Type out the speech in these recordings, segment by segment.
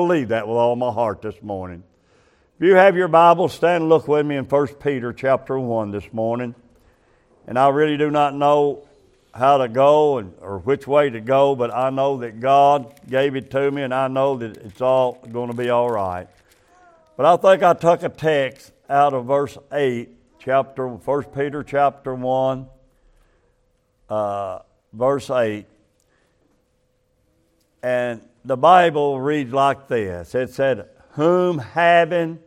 believe that with all my heart this morning. If you have your Bible, stand and look with me in 1 Peter chapter 1 this morning. And I really do not know how to go and, or which way to go, but I know that God gave it to me and I know that it's all going to be all right. But I think I took a text out of verse 8, chapter 1 Peter chapter 1, uh, verse 8. And the Bible reads like this It said, Whom having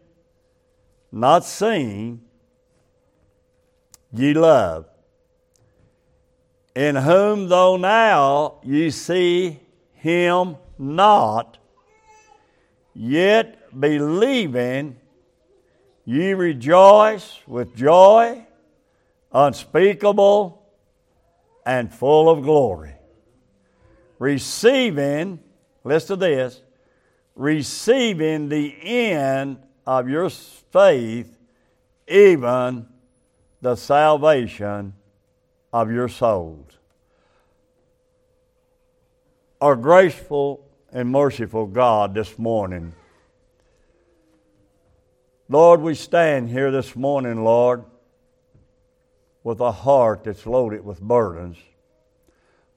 not seen, ye love in whom though now ye see him not, yet believing ye rejoice with joy unspeakable and full of glory. Receiving, listen to this, receiving the end of your faith, even the salvation of your souls. Our graceful and merciful God this morning. Lord, we stand here this morning, Lord, with a heart that's loaded with burdens.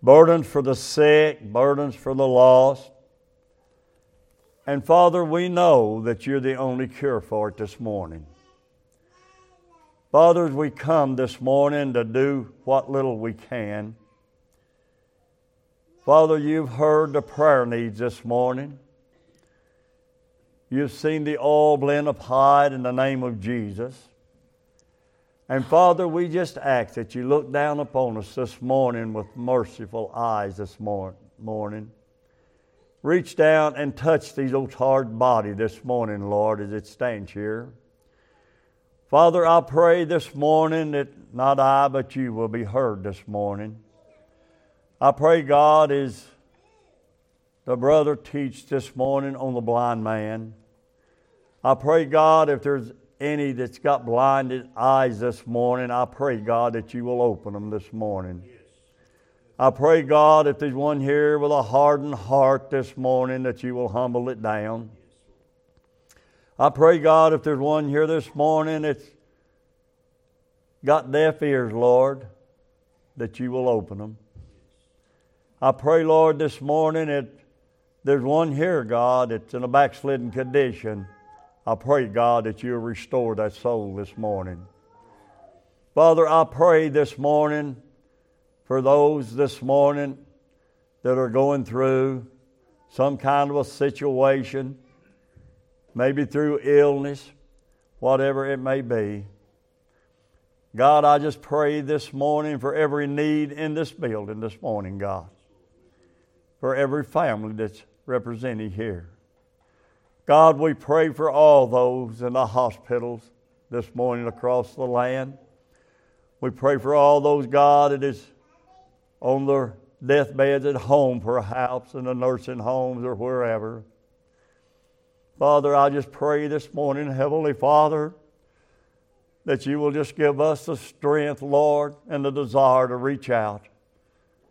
Burdens for the sick, burdens for the lost. And Father, we know that you're the only cure for it this morning. Father, as we come this morning to do what little we can, Father, you've heard the prayer needs this morning. You've seen the all blend of hide in the name of Jesus. And Father, we just ask that you look down upon us this morning with merciful eyes this mor- morning. Reach down and touch these old hard body this morning, Lord, as it stands here. Father, I pray this morning that not I, but you will be heard this morning. I pray, God, as the brother teach this morning on the blind man. I pray, God, if there's any that's got blinded eyes this morning, I pray, God, that you will open them this morning. I pray, God, if there's one here with a hardened heart this morning, that you will humble it down. I pray, God, if there's one here this morning that's got deaf ears, Lord, that you will open them. I pray, Lord, this morning that there's one here, God, that's in a backslidden condition. I pray, God, that you'll restore that soul this morning. Father, I pray this morning for those this morning that are going through some kind of a situation maybe through illness, whatever it may be. God, I just pray this morning for every need in this building this morning, God, for every family that's represented here. God, we pray for all those in the hospitals this morning across the land. We pray for all those, God, that is on their deathbeds at home, perhaps, in the nursing homes or wherever. Father, I just pray this morning, Heavenly Father, that you will just give us the strength, Lord, and the desire to reach out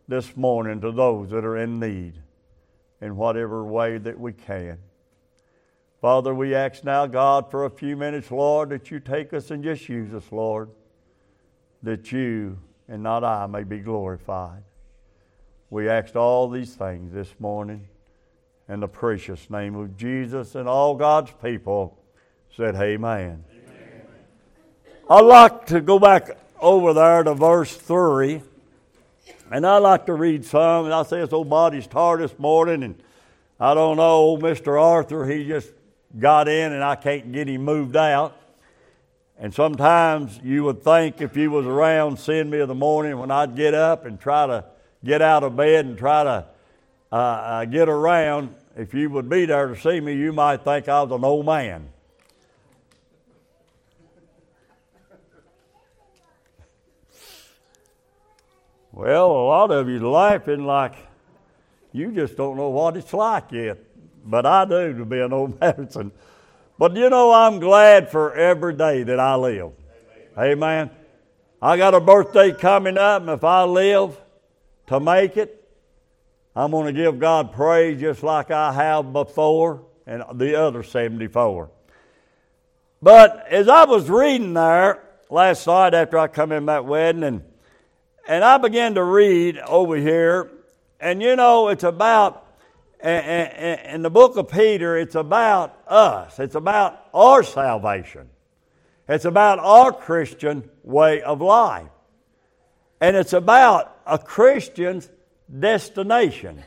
this morning to those that are in need in whatever way that we can. Father, we ask now, God, for a few minutes, Lord, that you take us and just use us, Lord, that you and not I may be glorified. We asked all these things this morning in the precious name of Jesus. And all God's people said, Amen. Amen. I'd like to go back over there to verse 3. And I like to read some. And I say, this old body's tired this morning. And I don't know, old Mr. Arthur, he just got in and I can't get him moved out. And sometimes you would think if you was around seeing me in the morning when I'd get up and try to get out of bed and try to uh, uh, get around, if you would be there to see me, you might think I was an old man. Well, a lot of you laughing like you just don't know what it's like yet. But I do to be an old person. But you know, I'm glad for every day that I live. Amen. Amen. I got a birthday coming up, and if I live to make it, I'm going to give God praise just like I have before. and the other 74. But as I was reading there last night after I come in that wedding, and, and I began to read over here, and you know, it's about, in the book of Peter, it's about us. It's about our salvation. It's about our Christian way of life. And it's about a Christian's destination.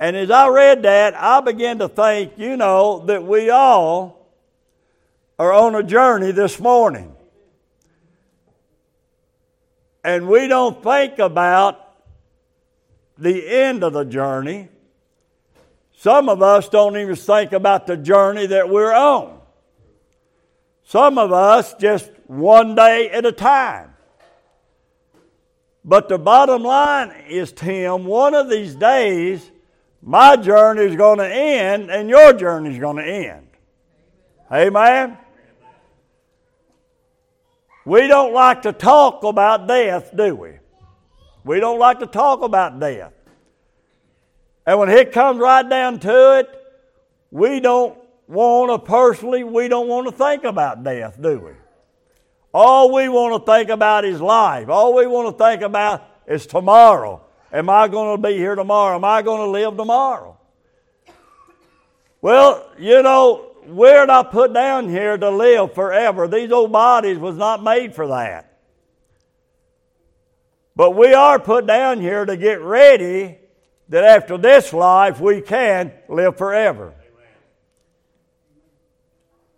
And as I read that, I began to think, you know, that we all are on a journey this morning. And we don't think about the end of the journey. Some of us don't even think about the journey that we're on. Some of us just one day at a time. But the bottom line is, Tim, one of these days, my journey is going to end and your journey is going to end. Amen? We don't like to talk about death, do we? We don't like to talk about death. And when it comes right down to it, we don't want to personally, we don't want to think about death, do we? All we want to think about is life. All we want to think about is tomorrow. Am I going to be here tomorrow? Am I going to live tomorrow? Well, you know, we're not put down here to live forever. These old bodies was not made for that. But we are put down here to get ready that after this life we can live forever.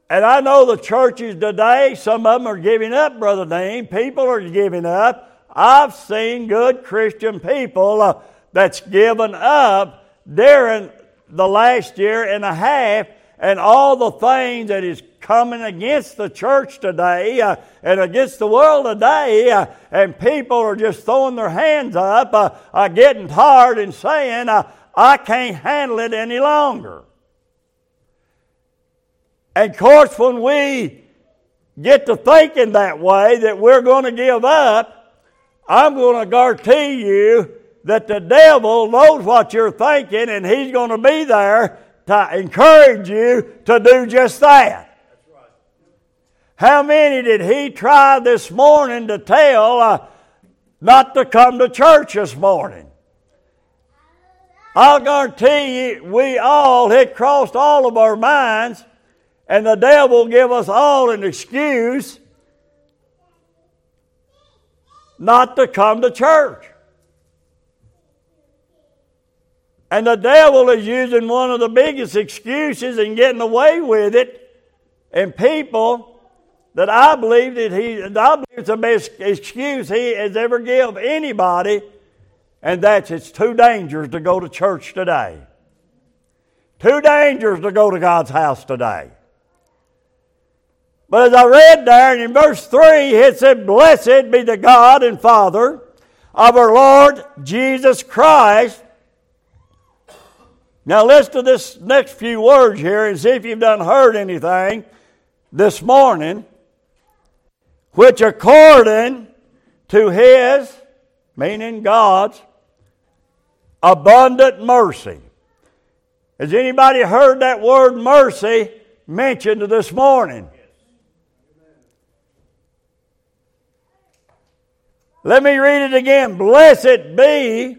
And I know the churches today, some of them are giving up, Brother Dean. People are giving up. I've seen good Christian people uh, that's given up during the last year and a half and all the things that is coming against the church today uh, and against the world today, uh, and people are just throwing their hands up, uh, uh getting tired and saying, uh, I can't handle it any longer. And of course, when we get to thinking that way, that we're going to give up, I'm going to guarantee you that the devil knows what you're thinking and he's going to be there to encourage you to do just that. How many did he try this morning to tell uh, not to come to church this morning? I'll guarantee you, we all, it crossed all of our minds and the devil give us all an excuse not to come to church. And the devil is using one of the biggest excuses and getting away with it. And people that I believe that he, I believe it's the best excuse he has ever given anybody, and that's it's too dangerous to go to church today. Too dangerous to go to God's house today. But as I read there in verse 3, it said, Blessed be the God and Father of our Lord Jesus Christ. Now listen to this next few words here and see if you've done heard anything this morning. Which according to his, meaning God's, abundant mercy. Has anybody heard that word mercy mentioned this morning? Let me read it again. Blessed be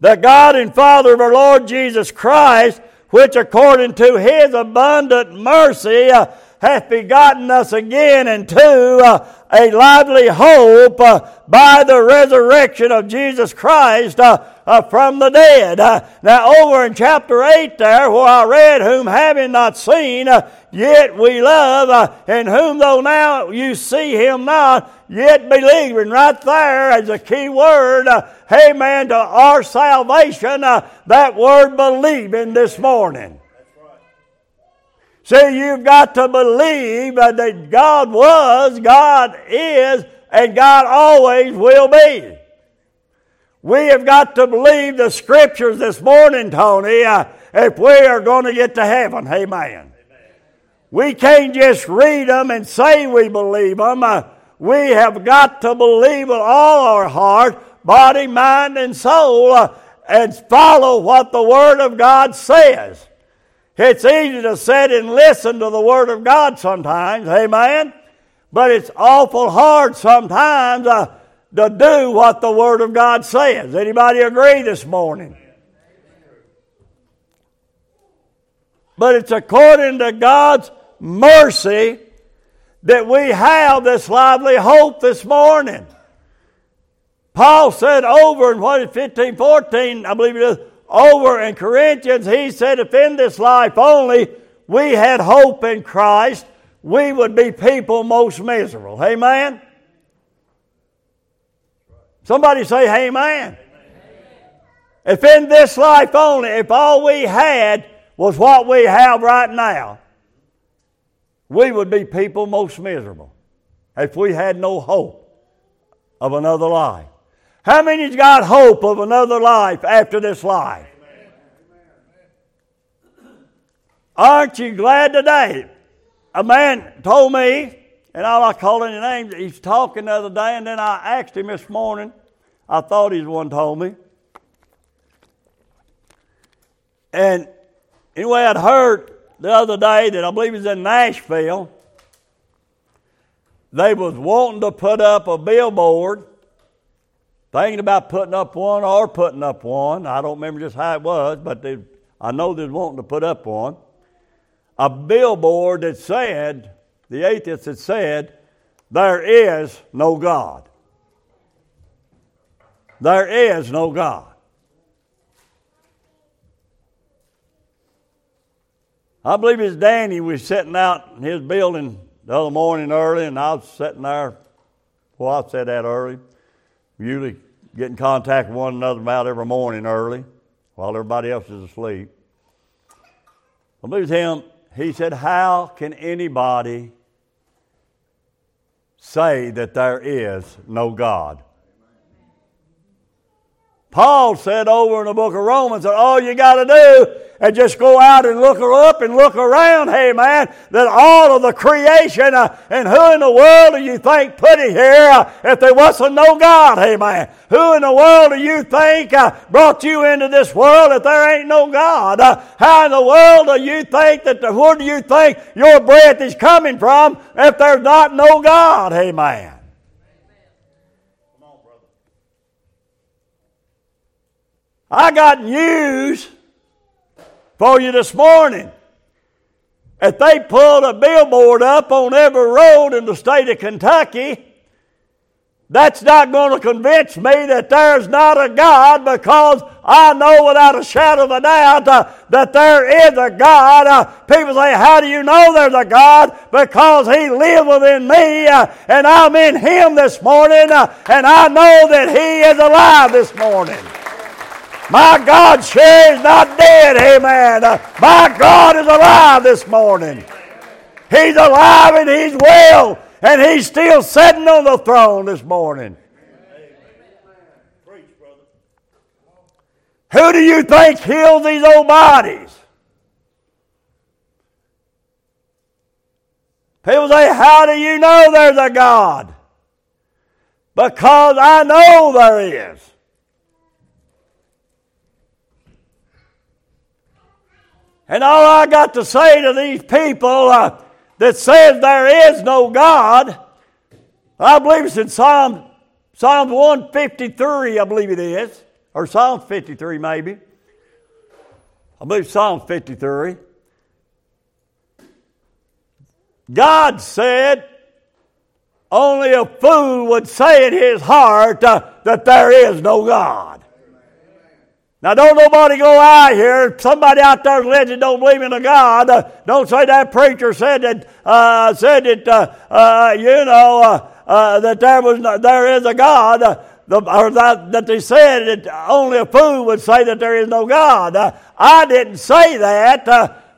the God and Father of our Lord Jesus Christ, which according to his abundant mercy uh, hath begotten us again into uh, a lively hope uh, by the resurrection of Jesus Christ uh, uh, from the dead. Uh, now, over in chapter 8 there, where I read, Whom having not seen, yet we love, and whom though now you see him not, yet believing. Right there is a key word. Uh, amen to our salvation. Uh, that word believing this morning. See, you've got to believe that God was, God is, and God always will be. We have got to believe the scriptures this morning, Tony, uh, if we are going to get to heaven. Amen. Amen. We can't just read them and say we believe them. Uh, we have got to believe with all our heart, body, mind, and soul, uh, and follow what the Word of God says. It's easy to sit and listen to the Word of God sometimes, amen? But it's awful hard sometimes uh, to do what the Word of God says. Anybody agree this morning? But it's according to God's mercy that we have this lively hope this morning. Paul said over in what is 15, 14, I believe it is, over in Corinthians, he said, if in this life only we had hope in Christ, we would be people most miserable. Amen? Somebody say, Amen. If in this life only, if all we had was what we have right now, we would be people most miserable if we had no hope of another life. How many's got hope of another life after this life? Aren't you glad today? A man told me, and I like calling his name, he's talking the other day, and then I asked him this morning. I thought he's one told me. And anyway, I'd heard the other day that I believe it's in Nashville. They was wanting to put up a billboard, thinking about putting up one or putting up one. I don't remember just how it was, but they, I know they was wanting to put up one. A billboard that said, the atheists had said, there is no God. There is no God. I believe it's Danny was sitting out in his building the other morning early, and I was sitting there. Well, I said that early. Usually get in contact with one another about every morning early while everybody else is asleep. I believe him. He said, How can anybody say that there is no God? Paul said over in the book of Romans that all you got to do is just go out and look her up and look around, hey man, that all of the creation, uh, and who in the world do you think put it here uh, if there wasn't no God, hey man? Who in the world do you think uh, brought you into this world if there ain't no God? Uh, how in the world do you think that, the, where do you think your breath is coming from if there's not no God, hey man? I got news for you this morning. If they pulled a billboard up on every road in the state of Kentucky, that's not going to convince me that there's not a God because I know without a shadow of a doubt uh, that there is a God. Uh, people say, How do you know there's a God? Because He lives within me uh, and I'm in Him this morning uh, and I know that He is alive this morning. My God sure is not dead, amen. My God is alive this morning. He's alive and He's well, and He's still sitting on the throne this morning. Who do you think heals these old bodies? People say, How do you know there's a God? Because I know there is. And all I got to say to these people uh, that says there is no God, I believe it's in Psalm, Psalm 153, I believe it is, or Psalm 53 maybe. I believe Psalm 53. God said, only a fool would say in his heart uh, that there is no God. Now, don't nobody go out here. Somebody out there legend don't believe in a God. Uh, don't say that preacher said that. Uh, said that. Uh, uh you know uh, uh, that there was there is a God. The, or that, that they said that only a fool would say that there is no God. I didn't say that.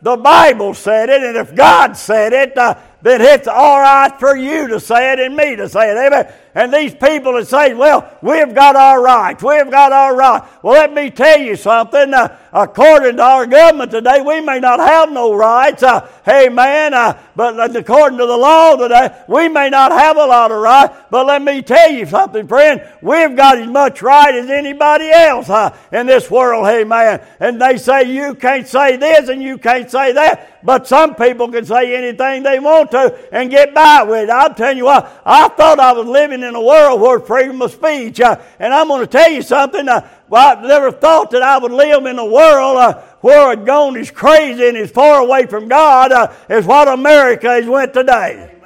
the Bible said it, and if God said it, then it's all right for you to say it and me to say it. Amen. And these people that say, well, we've got our rights, we've got our rights. Well, let me tell you something. Uh, according to our government today, we may not have no rights. Uh, hey, man, uh, but according to the law today, we may not have a lot of rights. But let me tell you something, friend. We've got as much right as anybody else uh, in this world. Hey, man. And they say you can't say this and you can't say that. But some people can say anything they want to and get by with it. I'll tell you what, I thought I was living in a world where freedom of speech. Uh, and I'm going to tell you something. Uh, well, I never thought that I would live in a world uh, where it gone as crazy and as far away from God uh, as what America has went today.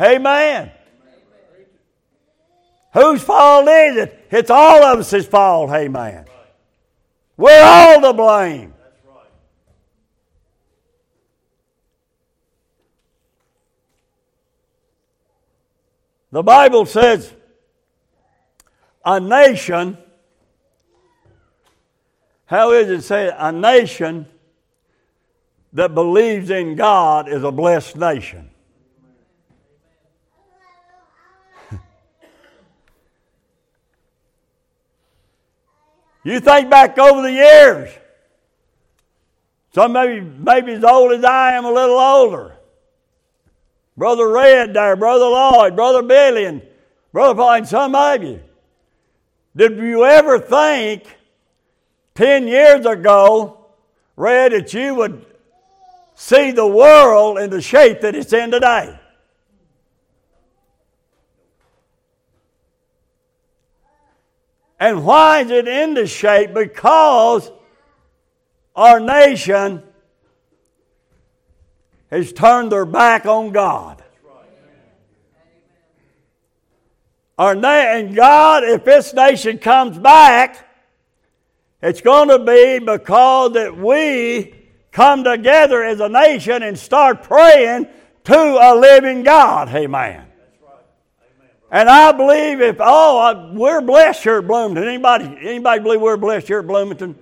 Amen. Amen. Whose fault is it? It's all of us' fault. Amen. We're all to blame. The Bible says a nation, how is it say a nation that believes in God is a blessed nation? you think back over the years. Some maybe maybe as old as I am, a little older. Brother Red there, Brother Lloyd, Brother Billy, and Brother Paul, and some of you. Did you ever think 10 years ago, Red, that you would see the world in the shape that it's in today? And why is it in this shape? Because our nation has turned their back on God. Our na- and God, if this nation comes back, it's going to be because that we come together as a nation and start praying to a living God. Amen. And I believe if oh we're blessed here at Bloomington. Anybody anybody believe we're blessed here at Bloomington?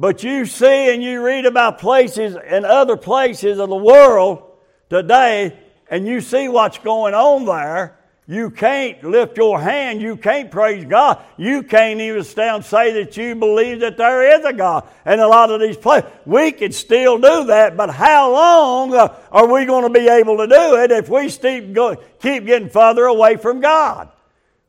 But you see and you read about places and other places of the world today, and you see what's going on there. You can't lift your hand. You can't praise God. You can't even stand and say that you believe that there is a God. And a lot of these places, we could still do that, but how long uh, are we going to be able to do it if we keep getting further away from God?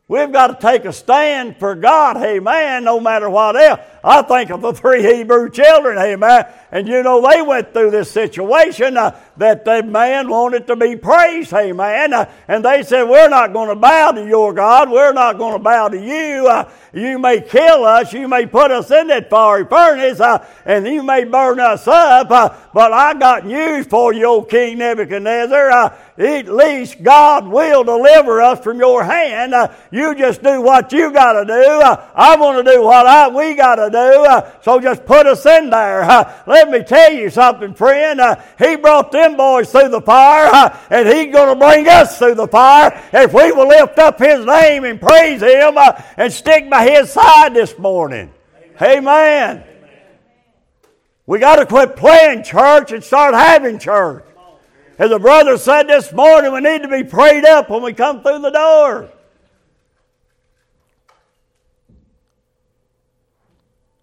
We've got to take a stand for God, hey man, no matter what else. I think of the three Hebrew children, amen, and you know they went through this situation uh, that the man wanted to be praised, amen, uh, and they said, We're not going to bow to your God, we're not going to bow to you. Uh, you may kill us, you may put us in that fiery furnace, uh, and you may burn us up, uh, but I got news for you, old King Nebuchadnezzar. Uh, at least God will deliver us from your hand. You just do what you got to do. I want to do what I, we got to do. Uh, so just put us in there. Uh, let me tell you something, friend. Uh, he brought them boys through the fire, uh, and He's going to bring us through the fire if we will lift up His name and praise Him and stick by His side this morning. Amen. Amen. We got to quit playing church and start having church. As a brother said this morning, we need to be prayed up when we come through the door.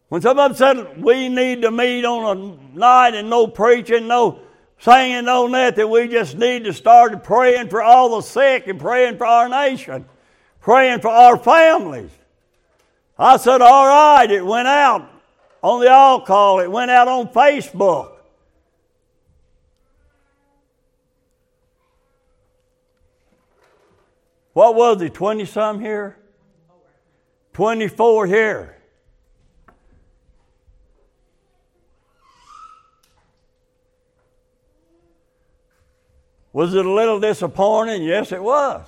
When some of them said we need to meet on a night and no preaching, no singing, no nothing, we just need to start praying for all the sick and praying for our nation, praying for our families. I said, all right, it went out on the all call, it went out on Facebook. What was he, 20 some here? 24 here. Was it a little disappointing? Yes, it was.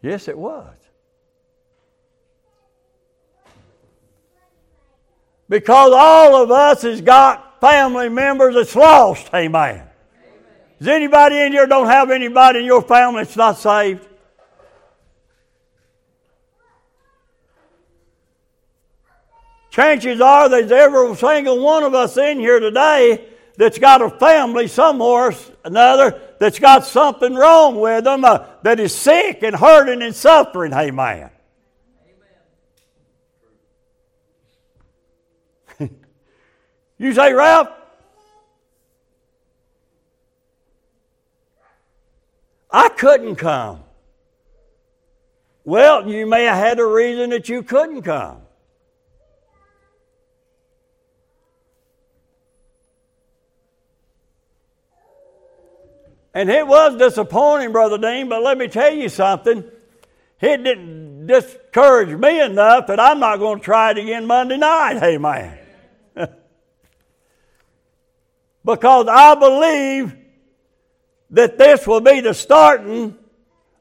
Yes, it was. Because all of us has got family members that's lost, amen. Does anybody in here don't have anybody in your family that's not saved? Chances are there's every single one of us in here today that's got a family somewhere another that's got something wrong with them uh, that is sick and hurting and suffering. Amen. you say, Ralph, I couldn't come. Well, you may have had a reason that you couldn't come. And it was disappointing, Brother Dean, but let me tell you something. It didn't discourage me enough that I'm not going to try it again Monday night. Amen. because I believe that this will be the starting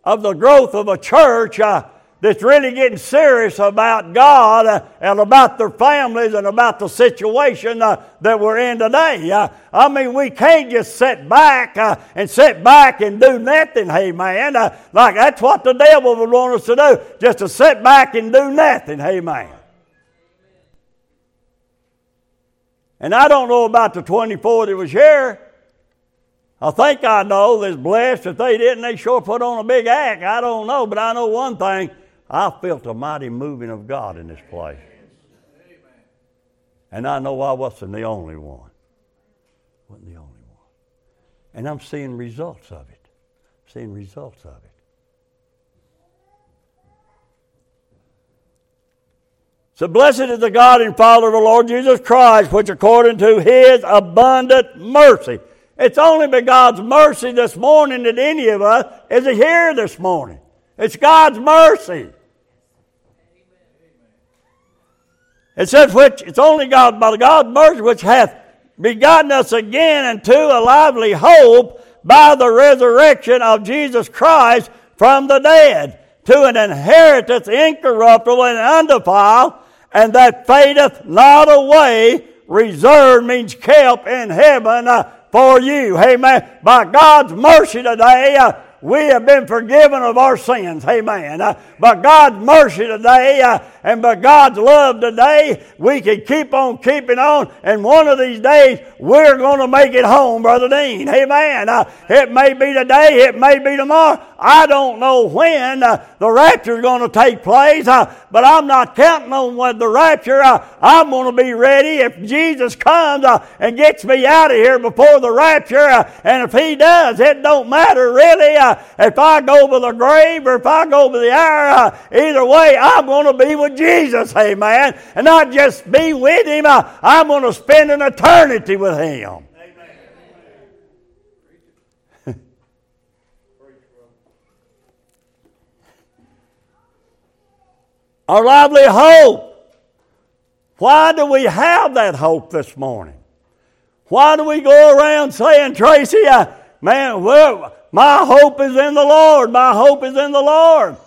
of the growth of a church uh, that's really getting serious about God uh, and about their families and about the situation uh, that we're in today. Uh, I mean, we can't just sit back and sit back and do nothing, hey man. Like that's what the devil would want us to do, just to sit back and do nothing, hey man. And I don't know about the 24 that was here. I think I know that's blessed. If they didn't, they sure put on a big act. I don't know, but I know one thing. I felt a mighty moving of God in this place. And I know I wasn't the only one. Wasn't the only one. And I'm seeing results of it. Seeing results of it. So blessed is the God and Father of the Lord Jesus Christ, which according to his abundant mercy it's only by God's mercy this morning that any of us is here this morning. It's God's mercy. It says, which it's only God by the God's mercy which hath begotten us again into a lively hope by the resurrection of Jesus Christ from the dead, to an inheritance incorruptible and undefiled, and that fadeth not away, reserved means kept in heaven. Uh, for you. Amen. By God's mercy today, uh, we have been forgiven of our sins. Amen. Uh, by God's mercy today uh, and by God's love today, we can keep on keeping on. And one of these days, we're going to make it home, Brother Dean. Amen. Uh, it may be today, it may be tomorrow. I don't know when uh, the rapture is going to take place, uh, but I'm not counting on when the rapture. Uh, I'm going to be ready if Jesus comes uh, and gets me out of here before the rapture. Uh, and if He does, it don't matter really uh, if I go to the grave or if I go to the hour. Uh, either way, I'm going to be with Jesus, amen. And not just be with Him, uh, I'm going to spend an eternity with Him. Our lively hope. Why do we have that hope this morning? Why do we go around saying, Tracy, I, man, well, my hope is in the Lord. My hope is in the Lord.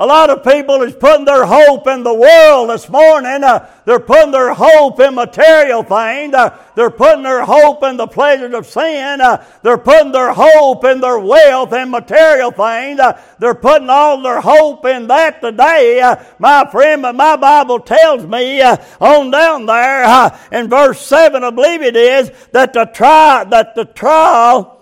A lot of people is putting their hope in the world this morning. Uh, they're putting their hope in material things. Uh, they're putting their hope in the pleasures of sin. Uh, they're putting their hope in their wealth and material things. Uh, they're putting all their hope in that today. Uh, my friend, but my Bible tells me uh, on down there in verse 7, I believe it is, that the, tri- that the trial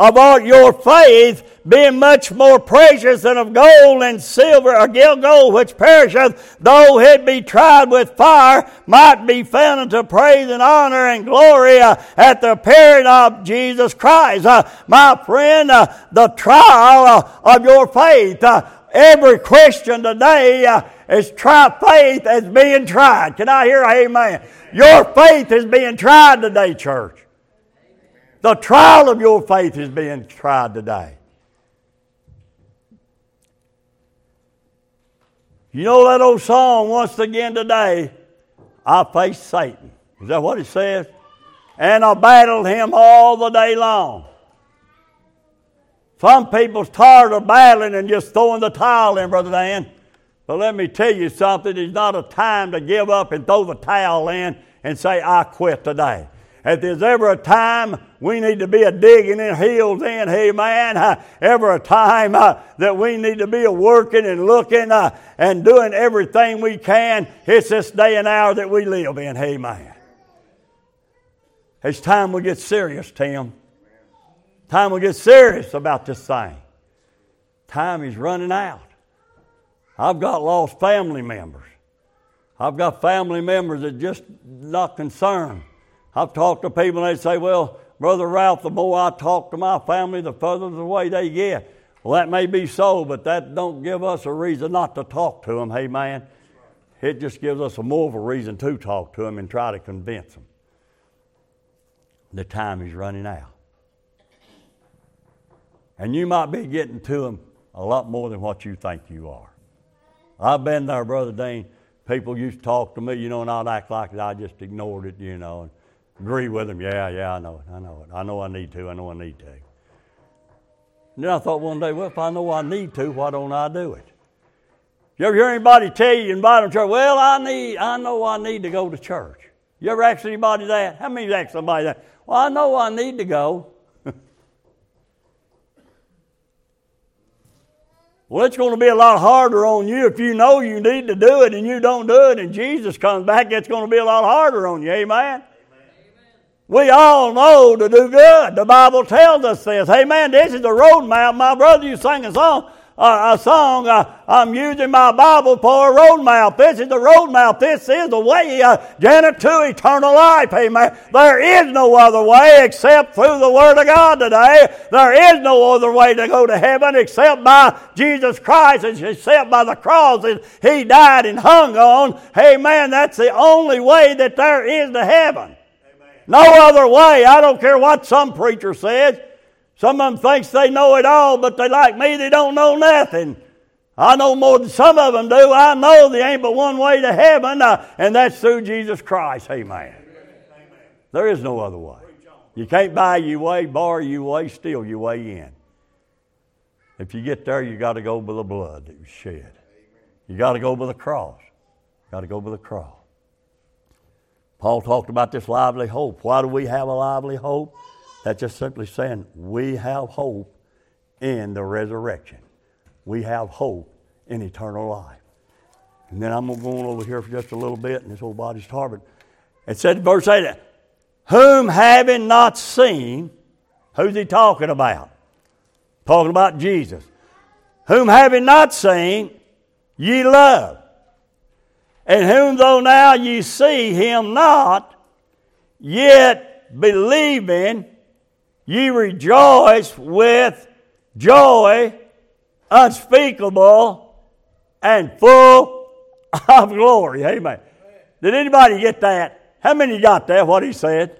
all your faith, being much more precious than of gold and silver or gold which perisheth, though it be tried with fire, might be found unto praise and honor and glory uh, at the appearing of Jesus Christ. Uh, my friend, uh, the trial uh, of your faith. Uh, every Christian today uh, is try faith as being tried. Can I hear amen? Your faith is being tried today, church. The trial of your faith is being tried today. You know that old song, once again today, I faced Satan. Is that what it says? And I battled him all the day long. Some people's tired of battling and just throwing the towel in, Brother Dan. But let me tell you something, it's not a time to give up and throw the towel in and say, I quit today. If there's ever a time we need to be a digging in heels in, hey man, uh, ever a time uh, that we need to be a working and looking uh, and doing everything we can, it's this day and hour that we live in, hey man. It's time we get serious, Tim. Time we get serious about this thing. Time is running out. I've got lost family members. I've got family members that just not concerned. I've talked to people and they say, well, Brother Ralph, the more I talk to my family, the further away they get. Well, that may be so, but that don't give us a reason not to talk to them. Hey, man, it just gives us a more of a reason to talk to them and try to convince them. The time is running out. And you might be getting to them a lot more than what you think you are. I've been there, Brother Dean. People used to talk to me, you know, and I'd act like I just ignored it, you know, agree with them. Yeah, yeah, I know it. I know it. I know I need to. I know I need to. And then I thought one day, well, if I know I need to, why don't I do it? You ever hear anybody tell you in Bible church, well, I need, I know I need to go to church. You ever ask anybody that? How many ask somebody that? Well, I know I need to go. well, it's going to be a lot harder on you if you know you need to do it and you don't do it and Jesus comes back. It's going to be a lot harder on you. Amen? We all know to do good. The Bible tells us this. Hey man, this is the roadmap. My brother, you sang a song. Uh, a song. Uh, I'm using my Bible for a roadmap. This is the roadmap. This is the way, uh, Janet, to eternal life. Amen. There is no other way except through the Word of God today. There is no other way to go to heaven except by Jesus Christ, except by the cross that He died and hung on. Amen. That's the only way that there is to heaven. No other way. I don't care what some preacher says. Some of them thinks they know it all, but they like me, they don't know nothing. I know more than some of them do. I know there ain't but one way to heaven, uh, and that's through Jesus Christ. Amen. There is no other way. You can't buy your way, borrow your way, steal your way in. If you get there, you got to go by the blood that was shed. You got to go by the cross. Got to go by the cross. Paul talked about this lively hope. Why do we have a lively hope? That's just simply saying we have hope in the resurrection. We have hope in eternal life. And then I'm going to go on over here for just a little bit, and this whole body's tired. It said in verse 8, Whom having not seen, who's he talking about? Talking about Jesus. Whom having not seen, ye love and whom though now ye see him not, yet believing, ye rejoice with joy unspeakable and full of glory. Amen. Did anybody get that? How many got that, what he said?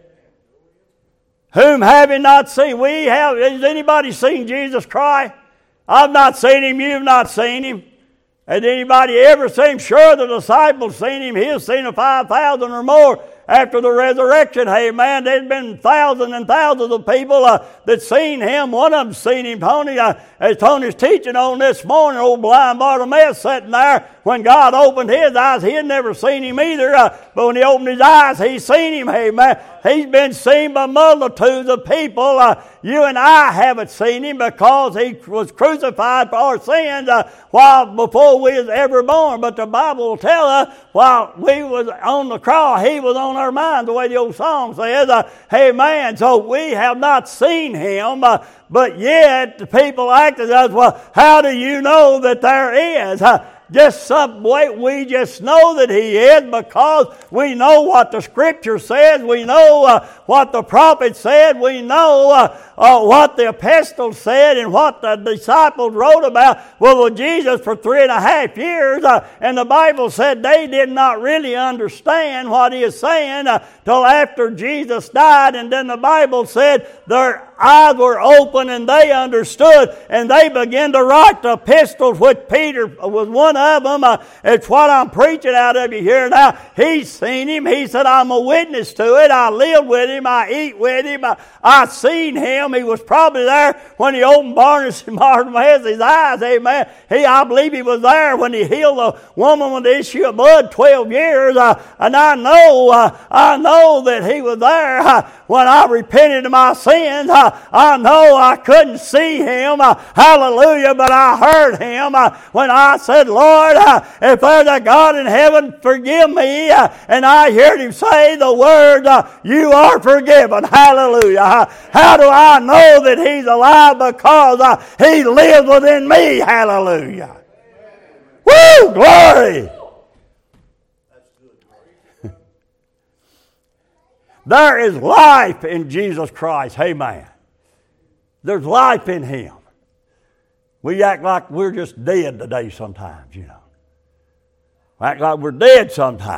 Whom have you not seen, we have, has anybody seen Jesus Christ? I've not seen him, you've not seen him. Has anybody ever seen? Sure, the disciples seen him. He's seen a 5,000 or more after the resurrection. Hey, man, there's been thousands and thousands of people uh, that seen him. One of them seen him. Tony, uh, as Tony's teaching on this morning, old blind Bartimaeus sitting there. When God opened his eyes, he had never seen him either. Uh, but when he opened his eyes, he seen him. Hey, man, he's been seen by multitudes of people. Uh, you and I haven't seen him because he was crucified for our sins uh, while before we was ever born. But the Bible will tell us while we was on the cross, he was on our mind, the way the old song says. Uh, man, so we have not seen him, uh, but yet the people act as well, how do you know that there is? Just some way we just know that he is because we know what the scripture says we know uh, what the prophet said we know uh, uh, what the epistles said and what the disciples wrote about. Well with jesus for three and a half years uh, and the bible said they did not really understand what he is saying uh, till after jesus died. And then the bible said their eyes were open and they understood and they began to write the epistles which peter was one of them. Uh, it's what I'm preaching out of you here now. He's seen him. He said, I'm a witness to it. I lived with him. I eat with him. I, I seen him. He was probably there when he opened Barnabas and Bartimaeus' eyes. Amen. He, I believe he was there when he healed the woman with the issue of blood 12 years. Uh, and I know, uh, I know that he was there uh, when I repented of my sins. Uh, I know I couldn't see him. Uh, hallelujah. But I heard him when I said, Lord, uh, if there's a God in heaven, forgive me. Uh, and I heard him say the word, uh, You are forgiven. Hallelujah. Uh, how do I know that he's alive? Because uh, he lives within me. Hallelujah. Woo! Glory! there is life in Jesus Christ. Amen. There's life in him. We act like we're just dead today sometimes, you know. Act like we're dead sometimes.